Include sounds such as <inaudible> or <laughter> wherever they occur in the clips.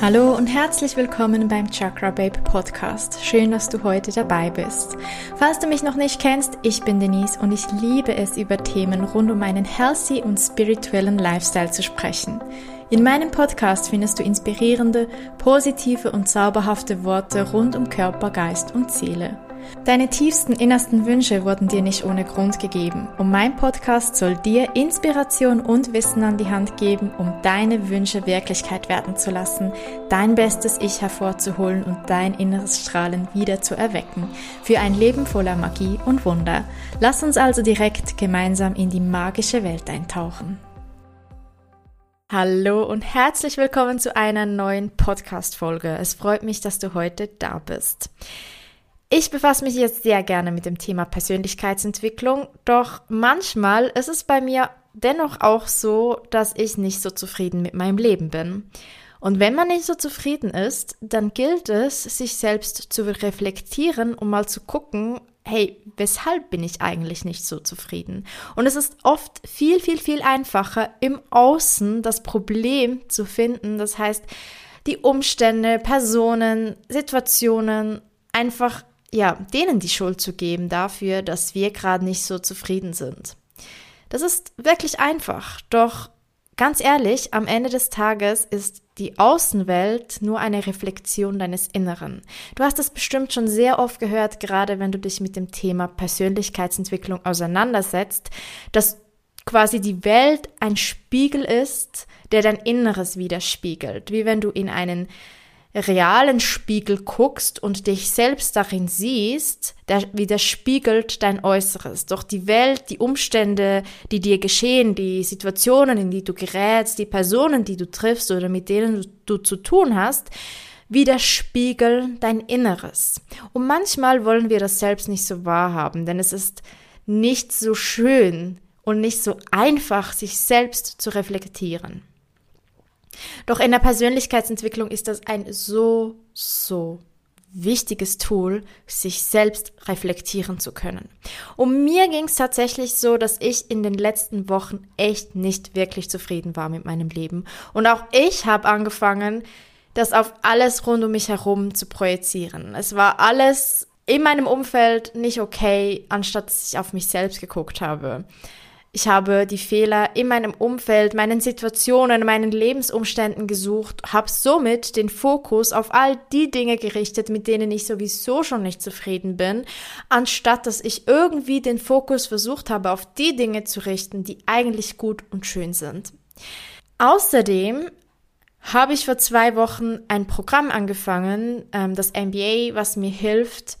Hallo und herzlich willkommen beim Chakra Babe Podcast. Schön, dass du heute dabei bist. Falls du mich noch nicht kennst, ich bin Denise und ich liebe es, über Themen rund um einen healthy und spirituellen Lifestyle zu sprechen. In meinem Podcast findest du inspirierende, positive und zauberhafte Worte rund um Körper, Geist und Seele. Deine tiefsten innersten Wünsche wurden dir nicht ohne Grund gegeben und mein Podcast soll dir Inspiration und Wissen an die Hand geben, um deine Wünsche Wirklichkeit werden zu lassen, dein bestes Ich hervorzuholen und dein inneres Strahlen wieder zu erwecken, für ein Leben voller Magie und Wunder. Lass uns also direkt gemeinsam in die magische Welt eintauchen. Hallo und herzlich willkommen zu einer neuen Podcast-Folge. Es freut mich, dass du heute da bist. Ich befasse mich jetzt sehr gerne mit dem Thema Persönlichkeitsentwicklung, doch manchmal ist es bei mir dennoch auch so, dass ich nicht so zufrieden mit meinem Leben bin. Und wenn man nicht so zufrieden ist, dann gilt es, sich selbst zu reflektieren, um mal zu gucken, hey, weshalb bin ich eigentlich nicht so zufrieden? Und es ist oft viel, viel, viel einfacher, im Außen das Problem zu finden. Das heißt, die Umstände, Personen, Situationen einfach ja, denen die Schuld zu geben dafür, dass wir gerade nicht so zufrieden sind. Das ist wirklich einfach, doch ganz ehrlich, am Ende des Tages ist die Außenwelt nur eine Reflexion deines Inneren. Du hast es bestimmt schon sehr oft gehört, gerade wenn du dich mit dem Thema Persönlichkeitsentwicklung auseinandersetzt, dass quasi die Welt ein Spiegel ist, der dein Inneres widerspiegelt, wie wenn du in einen realen Spiegel guckst und dich selbst darin siehst, der widerspiegelt dein Äußeres. Doch die Welt, die Umstände, die dir geschehen, die Situationen, in die du gerätst, die Personen, die du triffst oder mit denen du, du zu tun hast, widerspiegeln dein Inneres. Und manchmal wollen wir das selbst nicht so wahrhaben, denn es ist nicht so schön und nicht so einfach, sich selbst zu reflektieren. Doch in der Persönlichkeitsentwicklung ist das ein so, so wichtiges Tool, sich selbst reflektieren zu können. Und mir ging es tatsächlich so, dass ich in den letzten Wochen echt nicht wirklich zufrieden war mit meinem Leben. Und auch ich habe angefangen, das auf alles rund um mich herum zu projizieren. Es war alles in meinem Umfeld nicht okay, anstatt dass ich auf mich selbst geguckt habe. Ich habe die Fehler in meinem Umfeld, meinen Situationen, meinen Lebensumständen gesucht, habe somit den Fokus auf all die Dinge gerichtet, mit denen ich sowieso schon nicht zufrieden bin, anstatt dass ich irgendwie den Fokus versucht habe, auf die Dinge zu richten, die eigentlich gut und schön sind. Außerdem habe ich vor zwei Wochen ein Programm angefangen, ähm, das MBA, was mir hilft,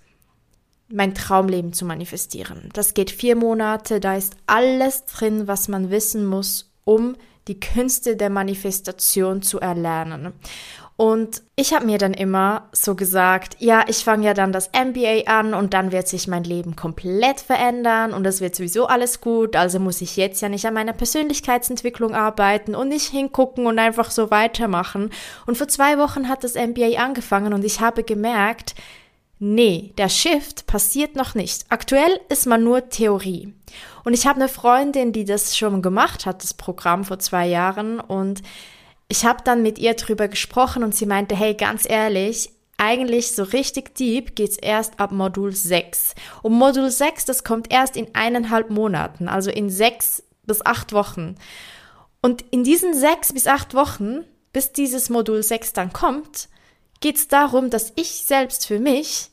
mein Traumleben zu manifestieren. Das geht vier Monate, da ist alles drin, was man wissen muss, um die Künste der Manifestation zu erlernen. Und ich habe mir dann immer so gesagt, ja, ich fange ja dann das MBA an und dann wird sich mein Leben komplett verändern und es wird sowieso alles gut, also muss ich jetzt ja nicht an meiner Persönlichkeitsentwicklung arbeiten und nicht hingucken und einfach so weitermachen. Und vor zwei Wochen hat das MBA angefangen und ich habe gemerkt, Nee, der Shift passiert noch nicht. Aktuell ist man nur Theorie. Und ich habe eine Freundin, die das schon gemacht hat, das Programm vor zwei Jahren. Und ich habe dann mit ihr drüber gesprochen und sie meinte, hey, ganz ehrlich, eigentlich so richtig deep geht's erst ab Modul 6. Und Modul 6, das kommt erst in eineinhalb Monaten, also in sechs bis acht Wochen. Und in diesen sechs bis acht Wochen, bis dieses Modul 6 dann kommt, geht es darum, dass ich selbst für mich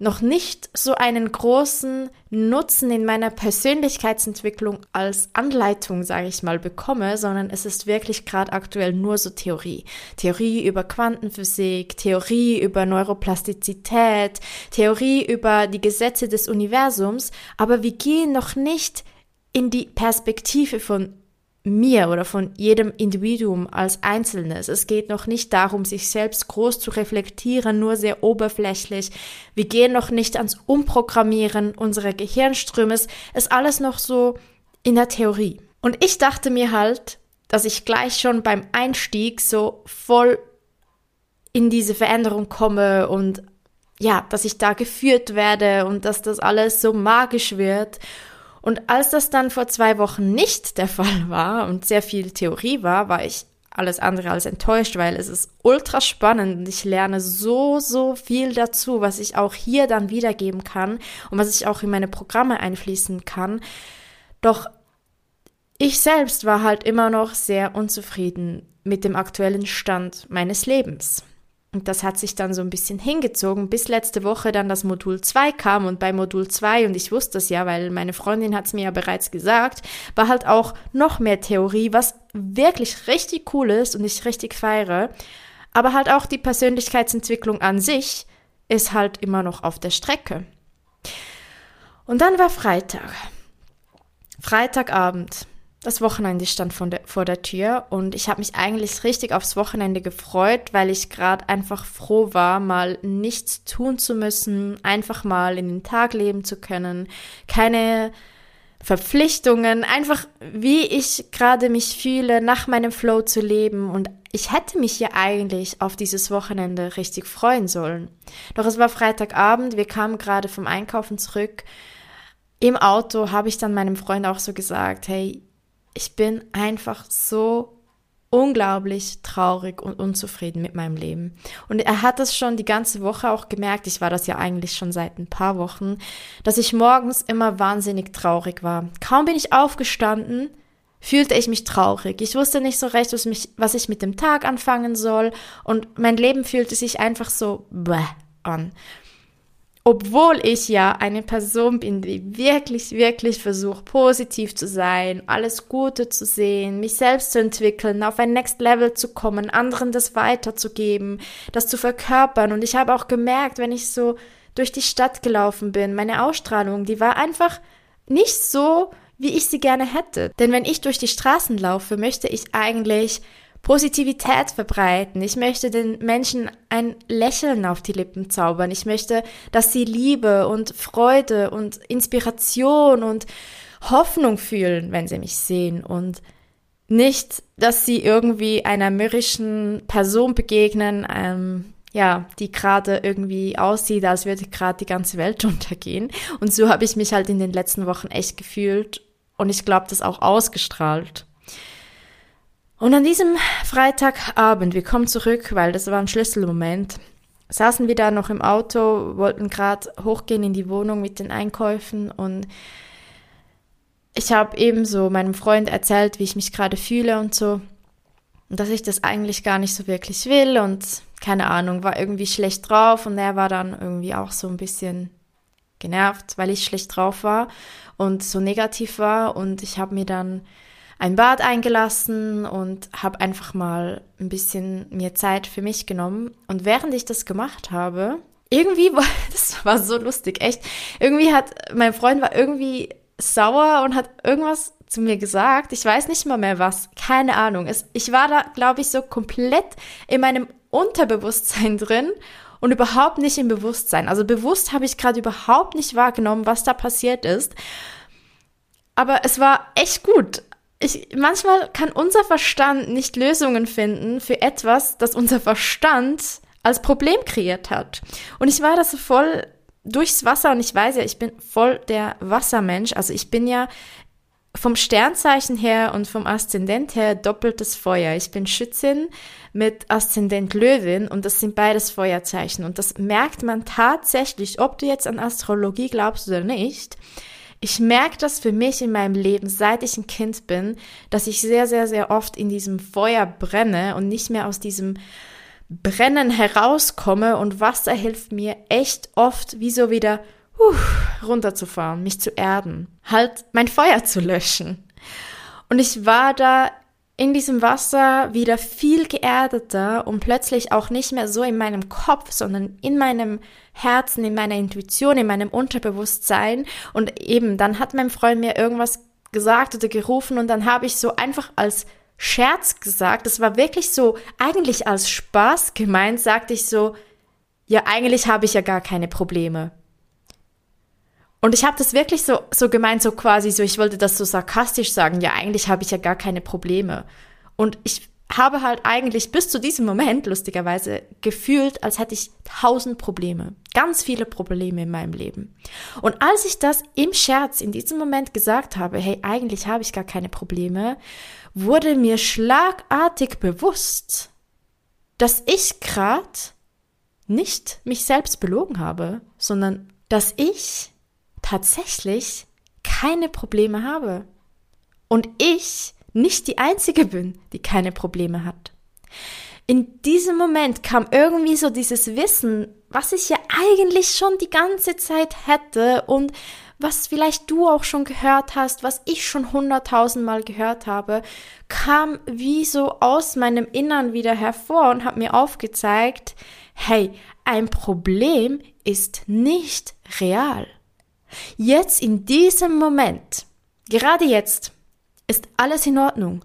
noch nicht so einen großen Nutzen in meiner Persönlichkeitsentwicklung als Anleitung, sage ich mal, bekomme, sondern es ist wirklich gerade aktuell nur so Theorie. Theorie über Quantenphysik, Theorie über Neuroplastizität, Theorie über die Gesetze des Universums, aber wir gehen noch nicht in die Perspektive von mir oder von jedem Individuum als Einzelnes. Es geht noch nicht darum, sich selbst groß zu reflektieren, nur sehr oberflächlich. Wir gehen noch nicht ans Umprogrammieren unserer Gehirnströme. Es ist alles noch so in der Theorie. Und ich dachte mir halt, dass ich gleich schon beim Einstieg so voll in diese Veränderung komme und ja, dass ich da geführt werde und dass das alles so magisch wird und als das dann vor zwei Wochen nicht der Fall war und sehr viel Theorie war, war ich alles andere als enttäuscht, weil es ist ultra spannend und ich lerne so, so viel dazu, was ich auch hier dann wiedergeben kann und was ich auch in meine Programme einfließen kann. Doch ich selbst war halt immer noch sehr unzufrieden mit dem aktuellen Stand meines Lebens. Und das hat sich dann so ein bisschen hingezogen, bis letzte Woche dann das Modul 2 kam. Und bei Modul 2, und ich wusste es ja, weil meine Freundin hat es mir ja bereits gesagt, war halt auch noch mehr Theorie, was wirklich richtig cool ist und ich richtig feiere. Aber halt auch die Persönlichkeitsentwicklung an sich ist halt immer noch auf der Strecke. Und dann war Freitag. Freitagabend. Das Wochenende stand der, vor der Tür und ich habe mich eigentlich richtig aufs Wochenende gefreut, weil ich gerade einfach froh war, mal nichts tun zu müssen, einfach mal in den Tag leben zu können, keine Verpflichtungen, einfach wie ich gerade mich fühle, nach meinem Flow zu leben und ich hätte mich ja eigentlich auf dieses Wochenende richtig freuen sollen. Doch es war Freitagabend, wir kamen gerade vom Einkaufen zurück. Im Auto habe ich dann meinem Freund auch so gesagt, hey, ich bin einfach so unglaublich traurig und unzufrieden mit meinem Leben. Und er hat das schon die ganze Woche auch gemerkt, ich war das ja eigentlich schon seit ein paar Wochen, dass ich morgens immer wahnsinnig traurig war. Kaum bin ich aufgestanden, fühlte ich mich traurig. Ich wusste nicht so recht, was, mich, was ich mit dem Tag anfangen soll und mein Leben fühlte sich einfach so bäh an obwohl ich ja eine Person bin, die wirklich, wirklich versucht, positiv zu sein, alles Gute zu sehen, mich selbst zu entwickeln, auf ein Next Level zu kommen, anderen das weiterzugeben, das zu verkörpern. Und ich habe auch gemerkt, wenn ich so durch die Stadt gelaufen bin, meine Ausstrahlung, die war einfach nicht so, wie ich sie gerne hätte. Denn wenn ich durch die Straßen laufe, möchte ich eigentlich Positivität verbreiten. Ich möchte den Menschen ein Lächeln auf die Lippen zaubern. Ich möchte, dass sie Liebe und Freude und Inspiration und Hoffnung fühlen, wenn sie mich sehen und nicht, dass sie irgendwie einer mürrischen Person begegnen, ähm, ja, die gerade irgendwie aussieht, als würde gerade die ganze Welt <laughs> untergehen. Und so habe ich mich halt in den letzten Wochen echt gefühlt und ich glaube, das auch ausgestrahlt. Und an diesem Freitagabend, wir kommen zurück, weil das war ein Schlüsselmoment, saßen wir da noch im Auto, wollten gerade hochgehen in die Wohnung mit den Einkäufen und ich habe ebenso meinem Freund erzählt, wie ich mich gerade fühle und so. Und dass ich das eigentlich gar nicht so wirklich will und keine Ahnung, war irgendwie schlecht drauf und er war dann irgendwie auch so ein bisschen genervt, weil ich schlecht drauf war und so negativ war und ich habe mir dann ein Bad eingelassen und habe einfach mal ein bisschen mir Zeit für mich genommen. Und während ich das gemacht habe, irgendwie <laughs> war, das war so lustig, echt. Irgendwie hat, mein Freund war irgendwie sauer und hat irgendwas zu mir gesagt. Ich weiß nicht mal mehr was. Keine Ahnung. Es, ich war da, glaube ich, so komplett in meinem Unterbewusstsein drin und überhaupt nicht im Bewusstsein. Also bewusst habe ich gerade überhaupt nicht wahrgenommen, was da passiert ist. Aber es war echt gut ich, manchmal kann unser Verstand nicht Lösungen finden für etwas, das unser Verstand als Problem kreiert hat. Und ich war das so voll durchs Wasser und ich weiß ja, ich bin voll der Wassermensch. Also ich bin ja vom Sternzeichen her und vom Aszendent her doppeltes Feuer. Ich bin Schützin mit Aszendent Löwin und das sind beides Feuerzeichen. Und das merkt man tatsächlich, ob du jetzt an Astrologie glaubst oder nicht. Ich merke das für mich in meinem Leben, seit ich ein Kind bin, dass ich sehr, sehr, sehr oft in diesem Feuer brenne und nicht mehr aus diesem Brennen herauskomme und Wasser hilft mir echt oft, wie so wieder uh, runterzufahren, mich zu erden, halt mein Feuer zu löschen. Und ich war da in diesem Wasser wieder viel geerdeter und plötzlich auch nicht mehr so in meinem Kopf, sondern in meinem Herzen, in meiner Intuition, in meinem Unterbewusstsein. Und eben, dann hat mein Freund mir irgendwas gesagt oder gerufen und dann habe ich so einfach als Scherz gesagt, das war wirklich so, eigentlich als Spaß gemeint, sagte ich so, ja, eigentlich habe ich ja gar keine Probleme. Und ich habe das wirklich so, so gemeint, so quasi so, ich wollte das so sarkastisch sagen, ja, eigentlich habe ich ja gar keine Probleme. Und ich habe halt eigentlich bis zu diesem Moment, lustigerweise, gefühlt, als hätte ich tausend Probleme. Ganz viele Probleme in meinem Leben. Und als ich das im Scherz in diesem Moment gesagt habe, hey, eigentlich habe ich gar keine Probleme, wurde mir schlagartig bewusst, dass ich gerade nicht mich selbst belogen habe, sondern dass ich tatsächlich keine Probleme habe. Und ich nicht die Einzige bin, die keine Probleme hat. In diesem Moment kam irgendwie so dieses Wissen, was ich ja eigentlich schon die ganze Zeit hätte und was vielleicht du auch schon gehört hast, was ich schon hunderttausendmal gehört habe, kam wie so aus meinem Innern wieder hervor und hat mir aufgezeigt, hey, ein Problem ist nicht real. Jetzt in diesem Moment, gerade jetzt, ist alles in Ordnung?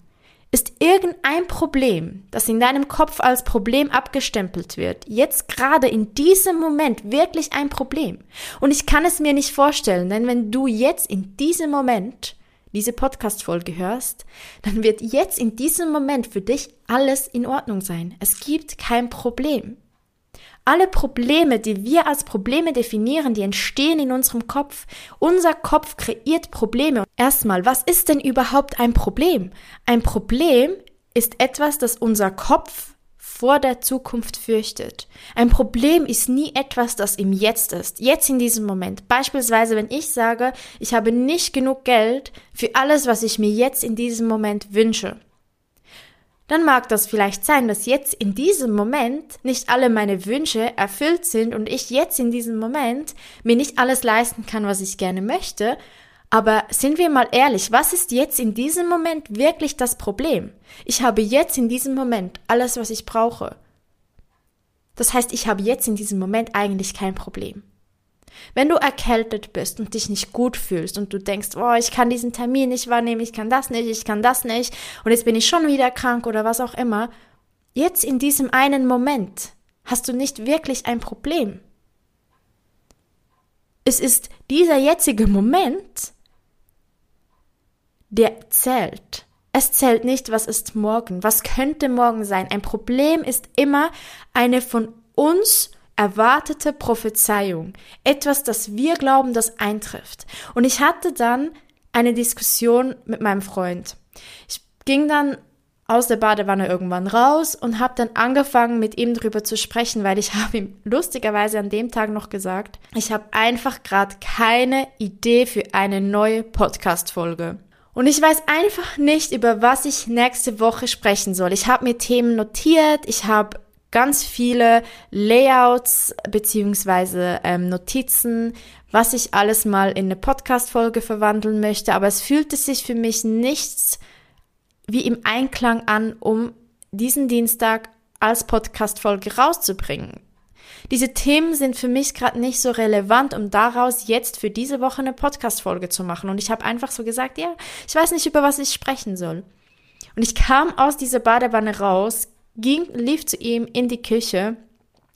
Ist irgendein Problem, das in deinem Kopf als Problem abgestempelt wird, jetzt gerade in diesem Moment wirklich ein Problem? Und ich kann es mir nicht vorstellen, denn wenn du jetzt in diesem Moment diese Podcast-Folge hörst, dann wird jetzt in diesem Moment für dich alles in Ordnung sein. Es gibt kein Problem. Alle Probleme, die wir als Probleme definieren, die entstehen in unserem Kopf. Unser Kopf kreiert Probleme. Erstmal, was ist denn überhaupt ein Problem? Ein Problem ist etwas, das unser Kopf vor der Zukunft fürchtet. Ein Problem ist nie etwas, das im Jetzt ist, jetzt in diesem Moment. Beispielsweise, wenn ich sage, ich habe nicht genug Geld für alles, was ich mir jetzt in diesem Moment wünsche dann mag das vielleicht sein, dass jetzt in diesem Moment nicht alle meine Wünsche erfüllt sind und ich jetzt in diesem Moment mir nicht alles leisten kann, was ich gerne möchte. Aber sind wir mal ehrlich, was ist jetzt in diesem Moment wirklich das Problem? Ich habe jetzt in diesem Moment alles, was ich brauche. Das heißt, ich habe jetzt in diesem Moment eigentlich kein Problem. Wenn du erkältet bist und dich nicht gut fühlst und du denkst, oh, ich kann diesen Termin nicht wahrnehmen, ich kann das nicht, ich kann das nicht und jetzt bin ich schon wieder krank oder was auch immer, jetzt in diesem einen Moment hast du nicht wirklich ein Problem. Es ist dieser jetzige Moment, der zählt. Es zählt nicht, was ist morgen, was könnte morgen sein. Ein Problem ist immer eine von uns erwartete Prophezeiung, etwas, das wir glauben, das eintrifft. Und ich hatte dann eine Diskussion mit meinem Freund. Ich ging dann aus der Badewanne irgendwann raus und habe dann angefangen, mit ihm drüber zu sprechen, weil ich <laughs> habe ihm lustigerweise an dem Tag noch gesagt, ich habe einfach gerade keine Idee für eine neue Podcast-Folge. Und ich weiß einfach nicht, über was ich nächste Woche sprechen soll. Ich habe mir Themen notiert, ich habe ganz viele Layouts beziehungsweise ähm, Notizen, was ich alles mal in eine Podcast-Folge verwandeln möchte, aber es fühlte sich für mich nichts wie im Einklang an, um diesen Dienstag als Podcast-Folge rauszubringen. Diese Themen sind für mich gerade nicht so relevant, um daraus jetzt für diese Woche eine Podcast-Folge zu machen. Und ich habe einfach so gesagt, ja, ich weiß nicht, über was ich sprechen soll. Und ich kam aus dieser Badewanne raus, ging, lief zu ihm in die Küche,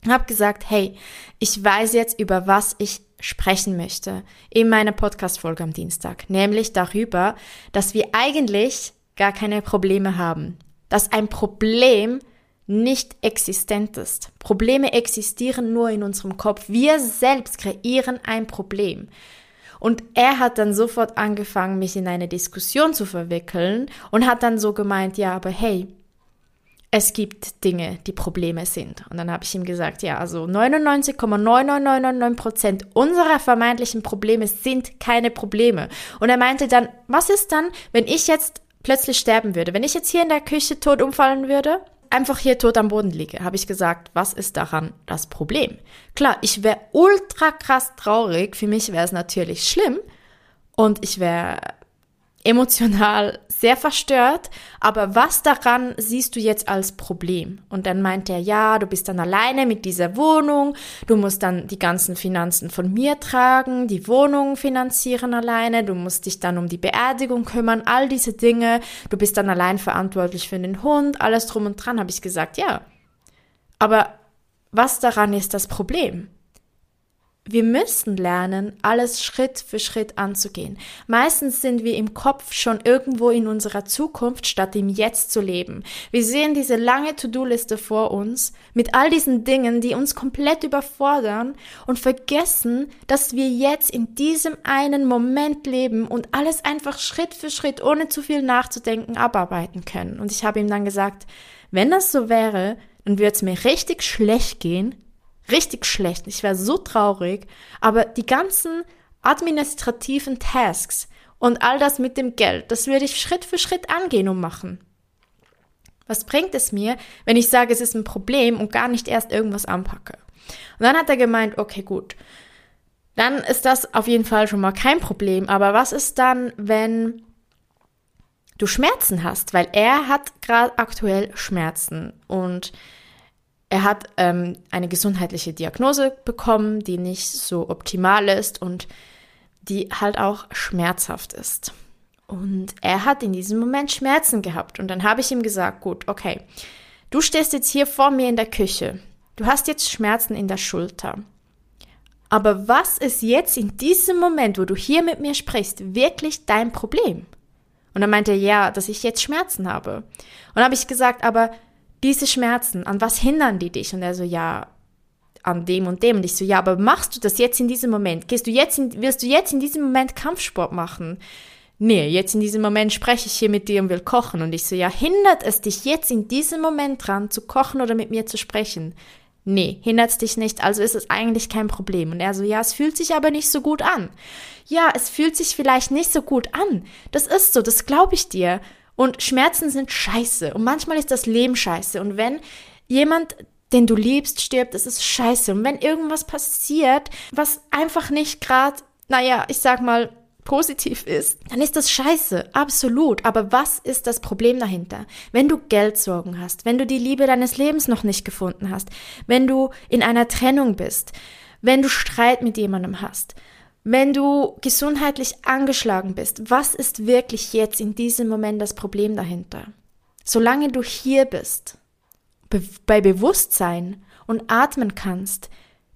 habe gesagt, hey, ich weiß jetzt, über was ich sprechen möchte in meiner Podcast-Folge am Dienstag, nämlich darüber, dass wir eigentlich gar keine Probleme haben, dass ein Problem nicht existent ist. Probleme existieren nur in unserem Kopf. Wir selbst kreieren ein Problem. Und er hat dann sofort angefangen, mich in eine Diskussion zu verwickeln und hat dann so gemeint, ja, aber hey, es gibt Dinge, die Probleme sind. Und dann habe ich ihm gesagt, ja, also 99,9999 Prozent unserer vermeintlichen Probleme sind keine Probleme. Und er meinte dann, was ist dann, wenn ich jetzt plötzlich sterben würde? Wenn ich jetzt hier in der Küche tot umfallen würde? Einfach hier tot am Boden liege, habe ich gesagt, was ist daran das Problem? Klar, ich wäre ultra krass traurig. Für mich wäre es natürlich schlimm. Und ich wäre emotional sehr verstört, aber was daran siehst du jetzt als Problem? Und dann meint er, ja, du bist dann alleine mit dieser Wohnung, du musst dann die ganzen Finanzen von mir tragen, die Wohnung finanzieren alleine, du musst dich dann um die Beerdigung kümmern, all diese Dinge, du bist dann allein verantwortlich für den Hund, alles drum und dran, habe ich gesagt, ja. Aber was daran ist das Problem? Wir müssen lernen, alles Schritt für Schritt anzugehen. Meistens sind wir im Kopf schon irgendwo in unserer Zukunft, statt im Jetzt zu leben. Wir sehen diese lange To-Do-Liste vor uns mit all diesen Dingen, die uns komplett überfordern und vergessen, dass wir jetzt in diesem einen Moment leben und alles einfach Schritt für Schritt, ohne zu viel nachzudenken, abarbeiten können. Und ich habe ihm dann gesagt, wenn das so wäre, dann würde es mir richtig schlecht gehen, richtig schlecht. Ich wäre so traurig. Aber die ganzen administrativen Tasks und all das mit dem Geld, das würde ich Schritt für Schritt angehen und machen. Was bringt es mir, wenn ich sage, es ist ein Problem und gar nicht erst irgendwas anpacke? Und dann hat er gemeint, okay, gut. Dann ist das auf jeden Fall schon mal kein Problem. Aber was ist dann, wenn du Schmerzen hast? Weil er hat gerade aktuell Schmerzen und er hat ähm, eine gesundheitliche Diagnose bekommen, die nicht so optimal ist und die halt auch schmerzhaft ist. Und er hat in diesem Moment Schmerzen gehabt. Und dann habe ich ihm gesagt, gut, okay, du stehst jetzt hier vor mir in der Küche. Du hast jetzt Schmerzen in der Schulter. Aber was ist jetzt in diesem Moment, wo du hier mit mir sprichst, wirklich dein Problem? Und dann meinte er, ja, dass ich jetzt Schmerzen habe. Und habe ich gesagt, aber diese Schmerzen, an was hindern die dich? Und er so, ja, an dem und dem. Und ich so, ja, aber machst du das jetzt in diesem Moment? Gehst du jetzt in, wirst du jetzt in diesem Moment Kampfsport machen? Nee, jetzt in diesem Moment spreche ich hier mit dir und will kochen. Und ich so, ja, hindert es dich jetzt in diesem Moment dran, zu kochen oder mit mir zu sprechen? Nee, hindert es dich nicht, also ist es eigentlich kein Problem. Und er so, ja, es fühlt sich aber nicht so gut an. Ja, es fühlt sich vielleicht nicht so gut an. Das ist so, das glaube ich dir. Und Schmerzen sind scheiße. Und manchmal ist das Leben scheiße. Und wenn jemand, den du liebst, stirbt, ist es scheiße. Und wenn irgendwas passiert, was einfach nicht gerade, naja, ich sag mal, positiv ist, dann ist das scheiße, absolut. Aber was ist das Problem dahinter? Wenn du Geldsorgen hast, wenn du die Liebe deines Lebens noch nicht gefunden hast, wenn du in einer Trennung bist, wenn du Streit mit jemandem hast, wenn du gesundheitlich angeschlagen bist, was ist wirklich jetzt in diesem Moment das Problem dahinter? Solange du hier bist, be bei Bewusstsein und atmen kannst,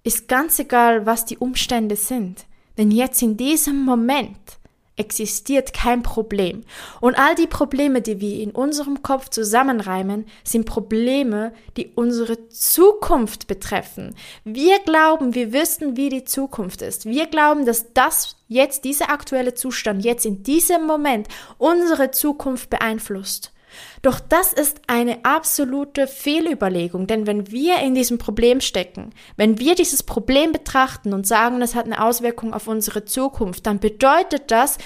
ist ganz egal, was die Umstände sind. Denn jetzt in diesem Moment existiert kein Problem. Und all die Probleme, die wir in unserem Kopf zusammenreimen, sind Probleme, die unsere Zukunft betreffen. Wir glauben, wir wüssten, wie die Zukunft ist. Wir glauben, dass das jetzt, dieser aktuelle Zustand, jetzt in diesem Moment unsere Zukunft beeinflusst. Doch das ist eine absolute Fehlüberlegung, denn wenn wir in diesem Problem stecken, wenn wir dieses Problem betrachten und sagen, es hat eine Auswirkung auf unsere Zukunft, dann bedeutet das,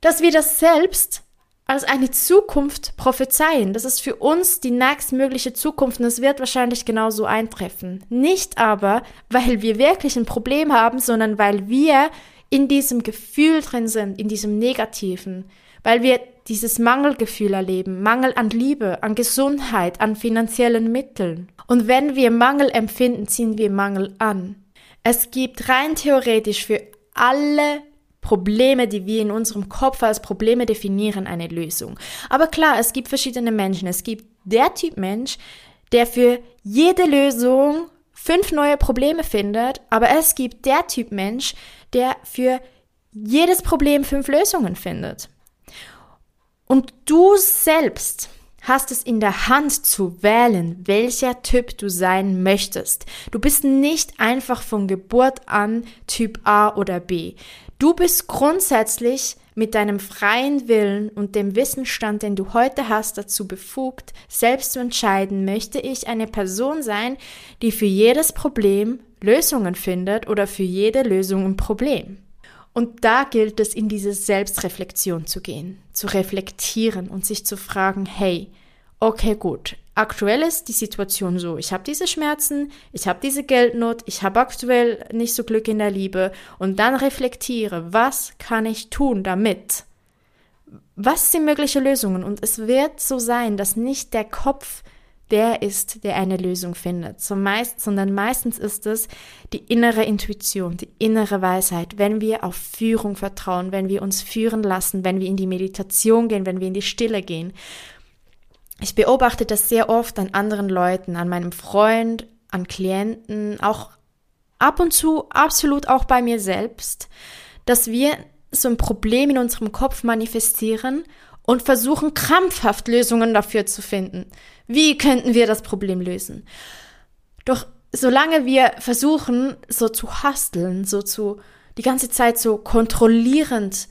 dass wir das selbst als eine Zukunft prophezeien. Das ist für uns die nächstmögliche Zukunft und es wird wahrscheinlich genauso eintreffen. Nicht aber, weil wir wirklich ein Problem haben, sondern weil wir in diesem Gefühl drin sind, in diesem Negativen, weil wir dieses Mangelgefühl erleben, Mangel an Liebe, an Gesundheit, an finanziellen Mitteln. Und wenn wir Mangel empfinden, ziehen wir Mangel an. Es gibt rein theoretisch für alle Probleme, die wir in unserem Kopf als Probleme definieren, eine Lösung. Aber klar, es gibt verschiedene Menschen. Es gibt der Typ Mensch, der für jede Lösung fünf neue Probleme findet, aber es gibt der Typ Mensch, der für jedes Problem fünf Lösungen findet. Und du selbst hast es in der Hand zu wählen, welcher Typ du sein möchtest. Du bist nicht einfach von Geburt an Typ A oder B. Du bist grundsätzlich mit deinem freien Willen und dem Wissensstand, den du heute hast, dazu befugt, selbst zu entscheiden, möchte ich eine Person sein, die für jedes Problem Lösungen findet oder für jede Lösung ein Problem. Und da gilt es, in diese Selbstreflexion zu gehen, zu reflektieren und sich zu fragen, hey, okay, gut, aktuell ist die Situation so, ich habe diese Schmerzen, ich habe diese Geldnot, ich habe aktuell nicht so Glück in der Liebe und dann reflektiere, was kann ich tun damit? Was sind mögliche Lösungen? Und es wird so sein, dass nicht der Kopf der ist, der eine Lösung findet, so meist, sondern meistens ist es die innere Intuition, die innere Weisheit, wenn wir auf Führung vertrauen, wenn wir uns führen lassen, wenn wir in die Meditation gehen, wenn wir in die Stille gehen. Ich beobachte das sehr oft an anderen Leuten, an meinem Freund, an Klienten, auch ab und zu absolut auch bei mir selbst, dass wir so ein Problem in unserem Kopf manifestieren und versuchen krampfhaft Lösungen dafür zu finden. Wie könnten wir das Problem lösen? Doch solange wir versuchen, so zu hasteln, so zu die ganze Zeit so kontrollierend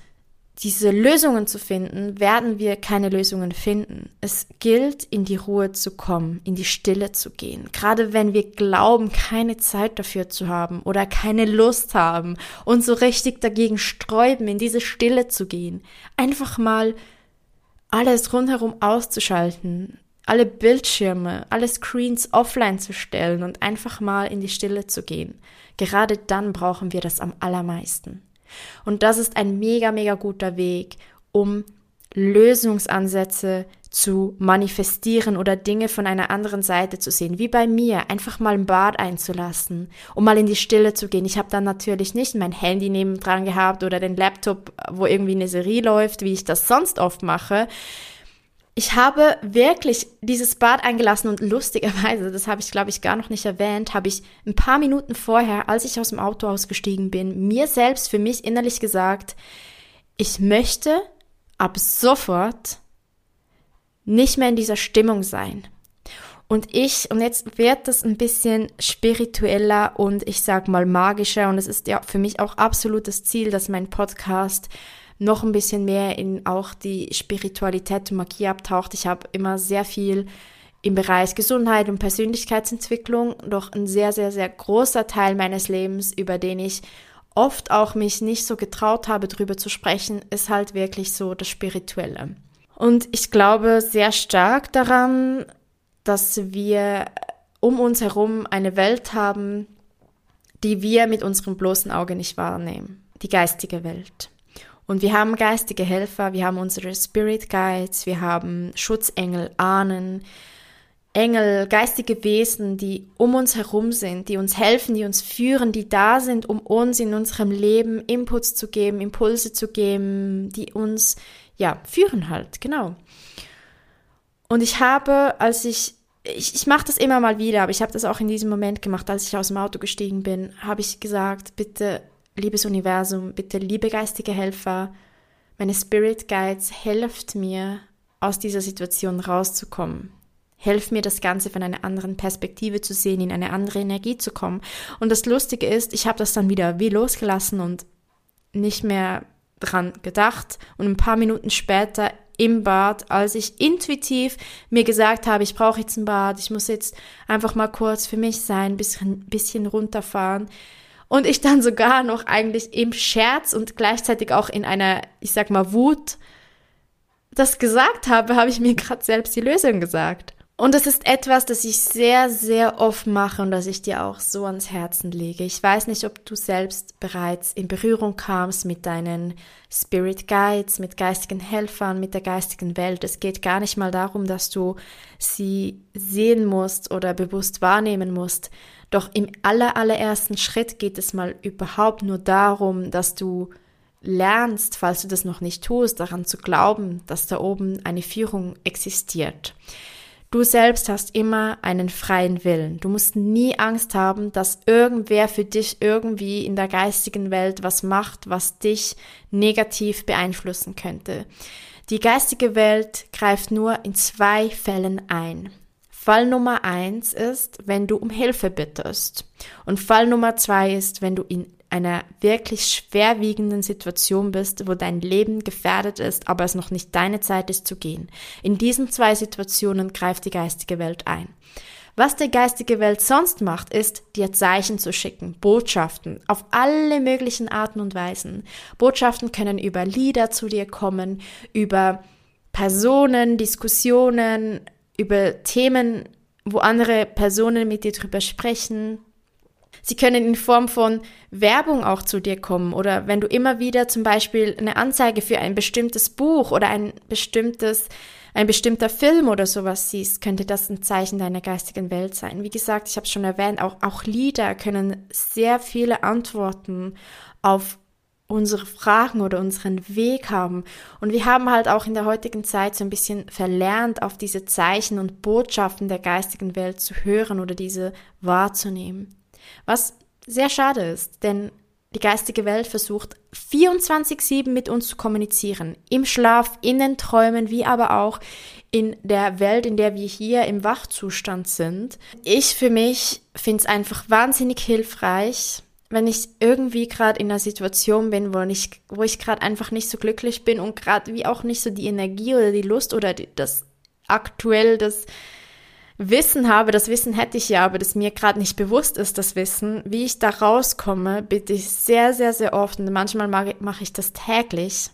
diese Lösungen zu finden, werden wir keine Lösungen finden. Es gilt, in die Ruhe zu kommen, in die Stille zu gehen. Gerade wenn wir glauben, keine Zeit dafür zu haben oder keine Lust haben und so richtig dagegen sträuben, in diese Stille zu gehen. Einfach mal alles rundherum auszuschalten, alle Bildschirme, alle Screens offline zu stellen und einfach mal in die Stille zu gehen. Gerade dann brauchen wir das am allermeisten. Und das ist ein mega, mega guter Weg, um Lösungsansätze zu manifestieren oder Dinge von einer anderen Seite zu sehen, wie bei mir, einfach mal ein Bad einzulassen, um mal in die Stille zu gehen. Ich habe dann natürlich nicht mein Handy nebendran gehabt oder den Laptop, wo irgendwie eine Serie läuft, wie ich das sonst oft mache, ich habe wirklich dieses Bad eingelassen und lustigerweise, das habe ich glaube ich gar noch nicht erwähnt, habe ich ein paar Minuten vorher, als ich aus dem Auto ausgestiegen bin, mir selbst für mich innerlich gesagt, ich möchte ab sofort nicht mehr in dieser Stimmung sein. Und ich, und jetzt wird das ein bisschen spiritueller und ich sag mal magischer und es ist ja für mich auch absolutes Ziel, dass mein Podcast noch ein bisschen mehr in auch die Spiritualität und Magie abtaucht. Ich habe immer sehr viel im Bereich Gesundheit und Persönlichkeitsentwicklung, doch ein sehr, sehr, sehr großer Teil meines Lebens, über den ich oft auch mich nicht so getraut habe, drüber zu sprechen, ist halt wirklich so das Spirituelle. Und ich glaube sehr stark daran, dass wir um uns herum eine Welt haben, die wir mit unserem bloßen Auge nicht wahrnehmen. Die geistige Welt. Und wir haben geistige Helfer, wir haben unsere Spirit Guides, wir haben Schutzengel, Ahnen, Engel, geistige Wesen, die um uns herum sind, die uns helfen, die uns führen, die da sind, um uns in unserem Leben Inputs zu geben, Impulse zu geben, die uns, ja, führen halt, genau. Und ich habe, als ich, ich, ich mache das immer mal wieder, aber ich habe das auch in diesem Moment gemacht, als ich aus dem Auto gestiegen bin, habe ich gesagt, bitte liebes Universum, bitte liebe geistige Helfer, meine Spirit Guides, helft mir, aus dieser Situation rauszukommen. Helf mir, das Ganze von einer anderen Perspektive zu sehen, in eine andere Energie zu kommen. Und das Lustige ist, ich habe das dann wieder wie losgelassen und nicht mehr dran gedacht. Und ein paar Minuten später im Bad, als ich intuitiv mir gesagt habe, ich brauche jetzt ein Bad, ich muss jetzt einfach mal kurz für mich sein, ein bisschen, bisschen runterfahren, und ich dann sogar noch eigentlich im Scherz und gleichzeitig auch in einer, ich sag mal, Wut das gesagt habe, habe ich mir <laughs> gerade selbst die Lösung gesagt. Und das ist etwas, das ich sehr, sehr oft mache und das ich dir auch so ans Herzen lege. Ich weiß nicht, ob du selbst bereits in Berührung kamst mit deinen Spirit Guides, mit geistigen Helfern, mit der geistigen Welt. Es geht gar nicht mal darum, dass du sie sehen musst oder bewusst wahrnehmen musst, doch im aller, allerersten Schritt geht es mal überhaupt nur darum, dass du lernst, falls du das noch nicht tust, daran zu glauben, dass da oben eine Führung existiert. Du selbst hast immer einen freien Willen. Du musst nie Angst haben, dass irgendwer für dich irgendwie in der geistigen Welt was macht, was dich negativ beeinflussen könnte. Die geistige Welt greift nur in zwei Fällen ein. Fall Nummer eins ist, wenn du um Hilfe bittest. Und Fall Nummer zwei ist, wenn du in einer wirklich schwerwiegenden Situation bist, wo dein Leben gefährdet ist, aber es noch nicht deine Zeit ist zu gehen. In diesen zwei Situationen greift die geistige Welt ein. Was die geistige Welt sonst macht, ist, dir Zeichen zu schicken, Botschaften, auf alle möglichen Arten und Weisen. Botschaften können über Lieder zu dir kommen, über Personen, Diskussionen, über Themen, wo andere Personen mit dir drüber sprechen. Sie können in Form von Werbung auch zu dir kommen oder wenn du immer wieder zum Beispiel eine Anzeige für ein bestimmtes Buch oder ein bestimmtes, ein bestimmter Film oder sowas siehst, könnte das ein Zeichen deiner geistigen Welt sein. Wie gesagt, ich habe schon erwähnt, auch, auch Lieder können sehr viele Antworten auf unsere Fragen oder unseren Weg haben. Und wir haben halt auch in der heutigen Zeit so ein bisschen verlernt, auf diese Zeichen und Botschaften der geistigen Welt zu hören oder diese wahrzunehmen. Was sehr schade ist, denn die geistige Welt versucht 24-7 mit uns zu kommunizieren. Im Schlaf, in den Träumen, wie aber auch in der Welt, in der wir hier im Wachzustand sind. Ich für mich finde es einfach wahnsinnig hilfreich, wenn ich irgendwie gerade in einer Situation bin, wo ich, wo ich gerade einfach nicht so glücklich bin und gerade wie auch nicht so die Energie oder die Lust oder die, das aktuell das Wissen habe, das Wissen hätte ich ja, aber das mir gerade nicht bewusst ist, das Wissen, wie ich da rauskomme, bitte ich sehr, sehr, sehr oft und manchmal mache ich das täglich,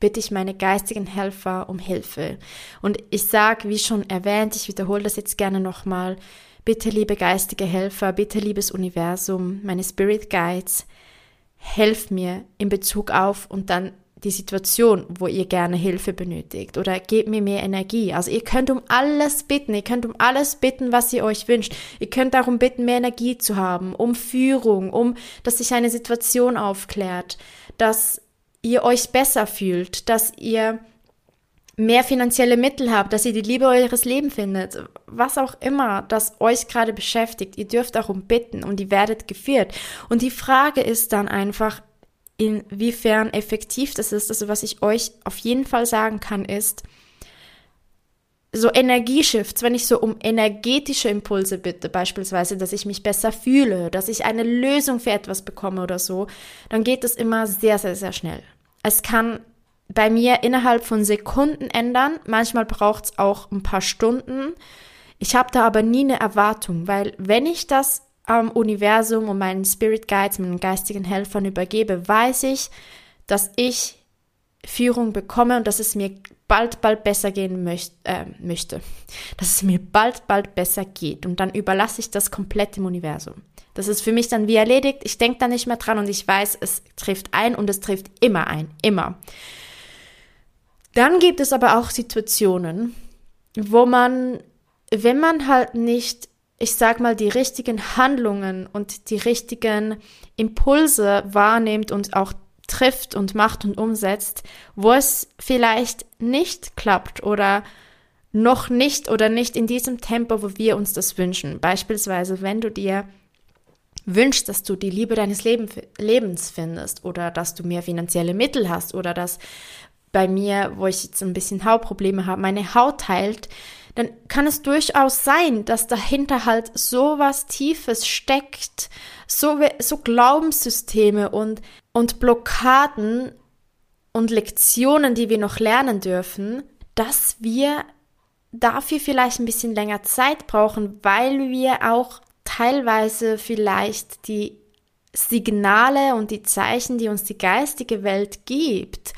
bitte ich meine geistigen Helfer um Hilfe. Und ich sage, wie schon erwähnt, ich wiederhole das jetzt gerne nochmal, bitte liebe geistige Helfer, bitte liebes Universum, meine Spirit Guides, helft mir in Bezug auf und dann die Situation, wo ihr gerne Hilfe benötigt oder gebt mir mehr Energie. Also ihr könnt um alles bitten, ihr könnt um alles bitten, was ihr euch wünscht. Ihr könnt darum bitten, mehr Energie zu haben, um Führung, um, dass sich eine Situation aufklärt, dass ihr euch besser fühlt, dass ihr mehr finanzielle Mittel habt, dass ihr die Liebe eures Lebens findet, was auch immer das euch gerade beschäftigt, ihr dürft darum bitten und ihr werdet geführt. Und die Frage ist dann einfach, inwiefern effektiv das ist. Also was ich euch auf jeden Fall sagen kann, ist, so Energieshifts, wenn ich so um energetische Impulse bitte, beispielsweise, dass ich mich besser fühle, dass ich eine Lösung für etwas bekomme oder so, dann geht es immer sehr, sehr, sehr schnell. Es kann bei mir innerhalb von Sekunden ändern, manchmal braucht es auch ein paar Stunden. Ich habe da aber nie eine Erwartung, weil wenn ich das am Universum und meinen Spirit Guides, meinen geistigen Helfern übergebe, weiß ich, dass ich Führung bekomme und dass es mir bald, bald besser gehen möcht, äh, möchte. Dass es mir bald, bald besser geht. Und dann überlasse ich das komplett dem Universum. Das ist für mich dann wie erledigt. Ich denke da nicht mehr dran und ich weiß, es trifft ein und es trifft immer ein. Immer. Dann gibt es aber auch Situationen, wo man, wenn man halt nicht ich sag mal, die richtigen Handlungen und die richtigen Impulse wahrnimmt und auch trifft und macht und umsetzt, wo es vielleicht nicht klappt oder noch nicht oder nicht in diesem Tempo, wo wir uns das wünschen. Beispielsweise, wenn du dir wünschst, dass du die Liebe deines Lebens findest oder dass du mehr finanzielle Mittel hast oder dass bei mir, wo ich jetzt ein bisschen Hautprobleme habe, meine Haut heilt, dann kann es durchaus sein, dass dahinter halt so was Tiefes steckt, so, so Glaubenssysteme und, und Blockaden und Lektionen, die wir noch lernen dürfen, dass wir dafür vielleicht ein bisschen länger Zeit brauchen, weil wir auch teilweise vielleicht die Signale und die Zeichen, die uns die geistige Welt gibt,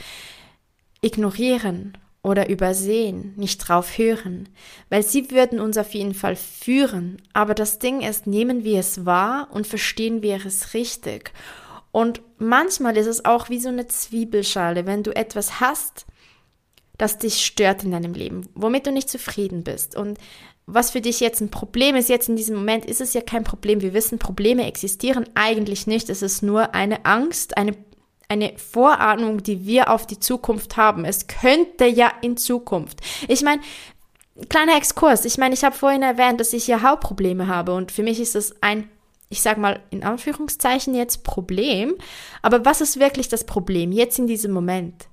ignorieren oder übersehen, nicht drauf hören, weil sie würden uns auf jeden Fall führen. Aber das Ding ist, nehmen wir es wahr und verstehen wir es richtig. Und manchmal ist es auch wie so eine Zwiebelschale, wenn du etwas hast, das dich stört in deinem Leben, womit du nicht zufrieden bist. Und was für dich jetzt ein Problem ist, jetzt in diesem Moment ist es ja kein Problem. Wir wissen, Probleme existieren eigentlich nicht. Es ist nur eine Angst, eine eine Vorahnung, die wir auf die Zukunft haben. Es könnte ja in Zukunft. Ich meine, kleiner Exkurs. Ich meine, ich habe vorhin erwähnt, dass ich hier Hautprobleme habe und für mich ist das ein, ich sage mal in Anführungszeichen jetzt Problem. Aber was ist wirklich das Problem jetzt in diesem Moment?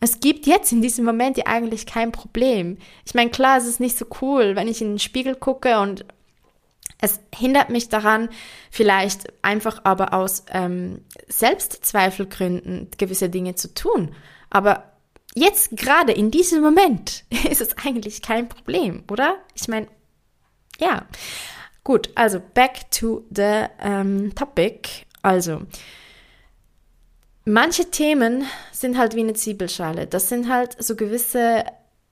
Es gibt jetzt in diesem Moment ja eigentlich kein Problem. Ich meine, klar, es ist nicht so cool, wenn ich in den Spiegel gucke und es hindert mich daran, vielleicht einfach aber aus ähm, Selbstzweifelgründen gewisse Dinge zu tun. Aber jetzt gerade in diesem Moment <laughs> ist es eigentlich kein Problem, oder? Ich meine, ja. Gut, also back to the ähm, topic. Also, manche Themen sind halt wie eine Zwiebelschale. Das sind halt so gewisse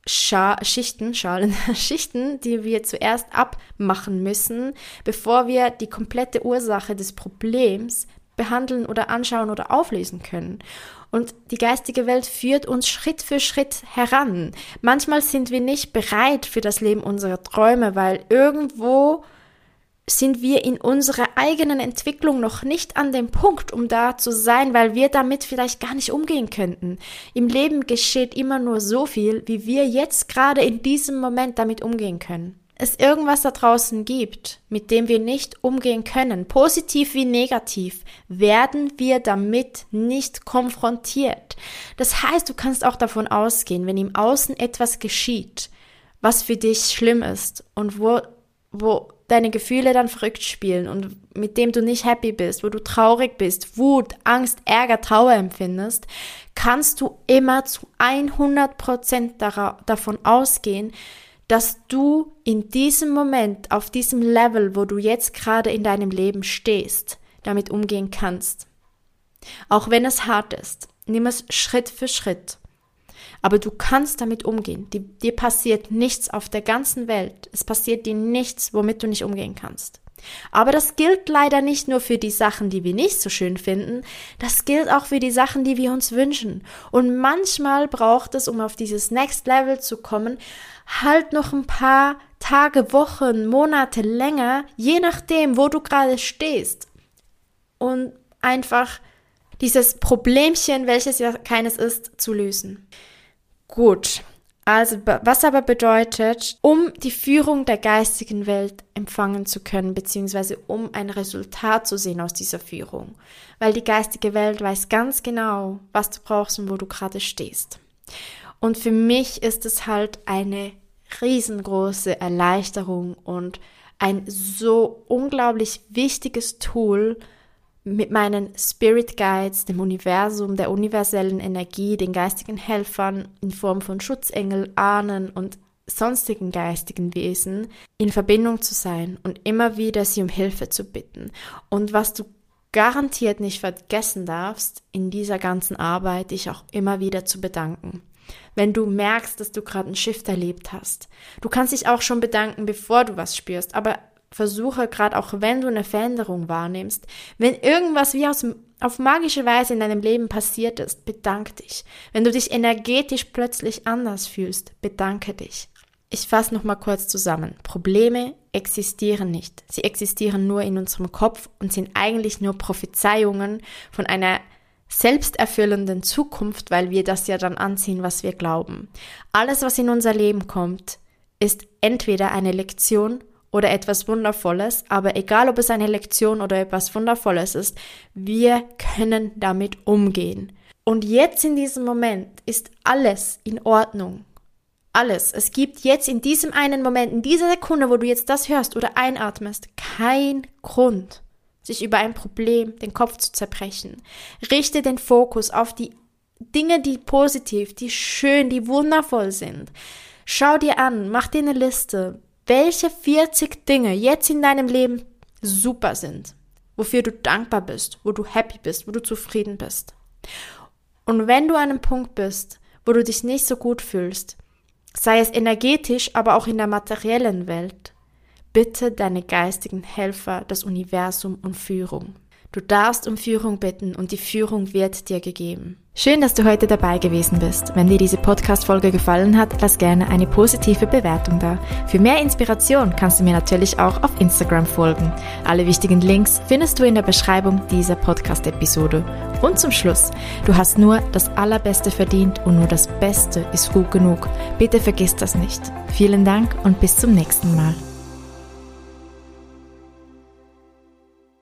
Scha Schichten, Schalen, <laughs> Schichten, die wir zuerst abmachen müssen, bevor wir die komplette Ursache des Problems behandeln oder anschauen oder auflösen können. Und die geistige Welt führt uns Schritt für Schritt heran. Manchmal sind wir nicht bereit für das Leben unserer Träume, weil irgendwo sind wir in unserer eigenen Entwicklung noch nicht an dem Punkt, um da zu sein, weil wir damit vielleicht gar nicht umgehen könnten. Im Leben geschieht immer nur so viel, wie wir jetzt gerade in diesem Moment damit umgehen können. es irgendwas da draußen gibt, mit dem wir nicht umgehen können, positiv wie negativ, werden wir damit nicht konfrontiert. Das heißt, du kannst auch davon ausgehen, wenn im Außen etwas geschieht, was für dich schlimm ist und wo, wo deine Gefühle dann verrückt spielen und mit dem du nicht happy bist, wo du traurig bist, Wut, Angst, Ärger, Trauer empfindest, kannst du immer zu 100 Prozent davon ausgehen, dass du in diesem Moment, auf diesem Level, wo du jetzt gerade in deinem Leben stehst, damit umgehen kannst. Auch wenn es hart ist, nimm es Schritt für Schritt. Aber du kannst damit umgehen. Die, dir passiert nichts auf der ganzen Welt. Es passiert dir nichts, womit du nicht umgehen kannst. Aber das gilt leider nicht nur für die Sachen, die wir nicht so schön finden, das gilt auch für die Sachen, die wir uns wünschen. Und manchmal braucht es, um auf dieses Next Level zu kommen, halt noch ein paar Tage, Wochen, Monate länger, je nachdem, wo du gerade stehst. Und einfach dieses Problemchen, welches ja keines ist, zu lösen. Gut. Also, was aber bedeutet, um die Führung der geistigen Welt empfangen zu können, beziehungsweise um ein Resultat zu sehen aus dieser Führung. Weil die geistige Welt weiß ganz genau, was du brauchst und wo du gerade stehst. Und für mich ist es halt eine riesengroße Erleichterung und ein so unglaublich wichtiges Tool, mit meinen Spirit Guides, dem Universum, der universellen Energie, den geistigen Helfern in Form von Schutzengel, Ahnen und sonstigen geistigen Wesen in Verbindung zu sein und immer wieder sie um Hilfe zu bitten. Und was du garantiert nicht vergessen darfst, in dieser ganzen Arbeit dich auch immer wieder zu bedanken. Wenn du merkst, dass du gerade ein Shift erlebt hast. Du kannst dich auch schon bedanken, bevor du was spürst, aber versuche gerade auch wenn du eine Veränderung wahrnimmst, wenn irgendwas wie aus, auf magische Weise in deinem Leben passiert ist, bedank dich. Wenn du dich energetisch plötzlich anders fühlst, bedanke dich. Ich fasse noch mal kurz zusammen. Probleme existieren nicht. Sie existieren nur in unserem Kopf und sind eigentlich nur Prophezeiungen von einer selbsterfüllenden Zukunft, weil wir das ja dann anziehen, was wir glauben. Alles, was in unser Leben kommt, ist entweder eine Lektion oder etwas Wundervolles, aber egal ob es eine Lektion oder etwas Wundervolles ist, wir können damit umgehen. Und jetzt in diesem Moment ist alles in Ordnung. Alles. Es gibt jetzt in diesem einen Moment, in dieser Sekunde, wo du jetzt das hörst oder einatmest, kein Grund, sich über ein Problem den Kopf zu zerbrechen. Richte den Fokus auf die Dinge, die positiv, die schön, die wundervoll sind. Schau dir an, mach dir eine Liste, welche 40 Dinge jetzt in deinem Leben super sind, wofür du dankbar bist, wo du happy bist, wo du zufrieden bist. Und wenn du an einem Punkt bist, wo du dich nicht so gut fühlst, sei es energetisch, aber auch in der materiellen Welt, bitte deine geistigen Helfer, das Universum und Führung. Du darfst um Führung bitten und die Führung wird dir gegeben. Schön, dass du heute dabei gewesen bist. Wenn dir diese Podcast-Folge gefallen hat, lass gerne eine positive Bewertung da. Für mehr Inspiration kannst du mir natürlich auch auf Instagram folgen. Alle wichtigen Links findest du in der Beschreibung dieser Podcast-Episode. Und zum Schluss, du hast nur das Allerbeste verdient und nur das Beste ist gut genug. Bitte vergiss das nicht. Vielen Dank und bis zum nächsten Mal.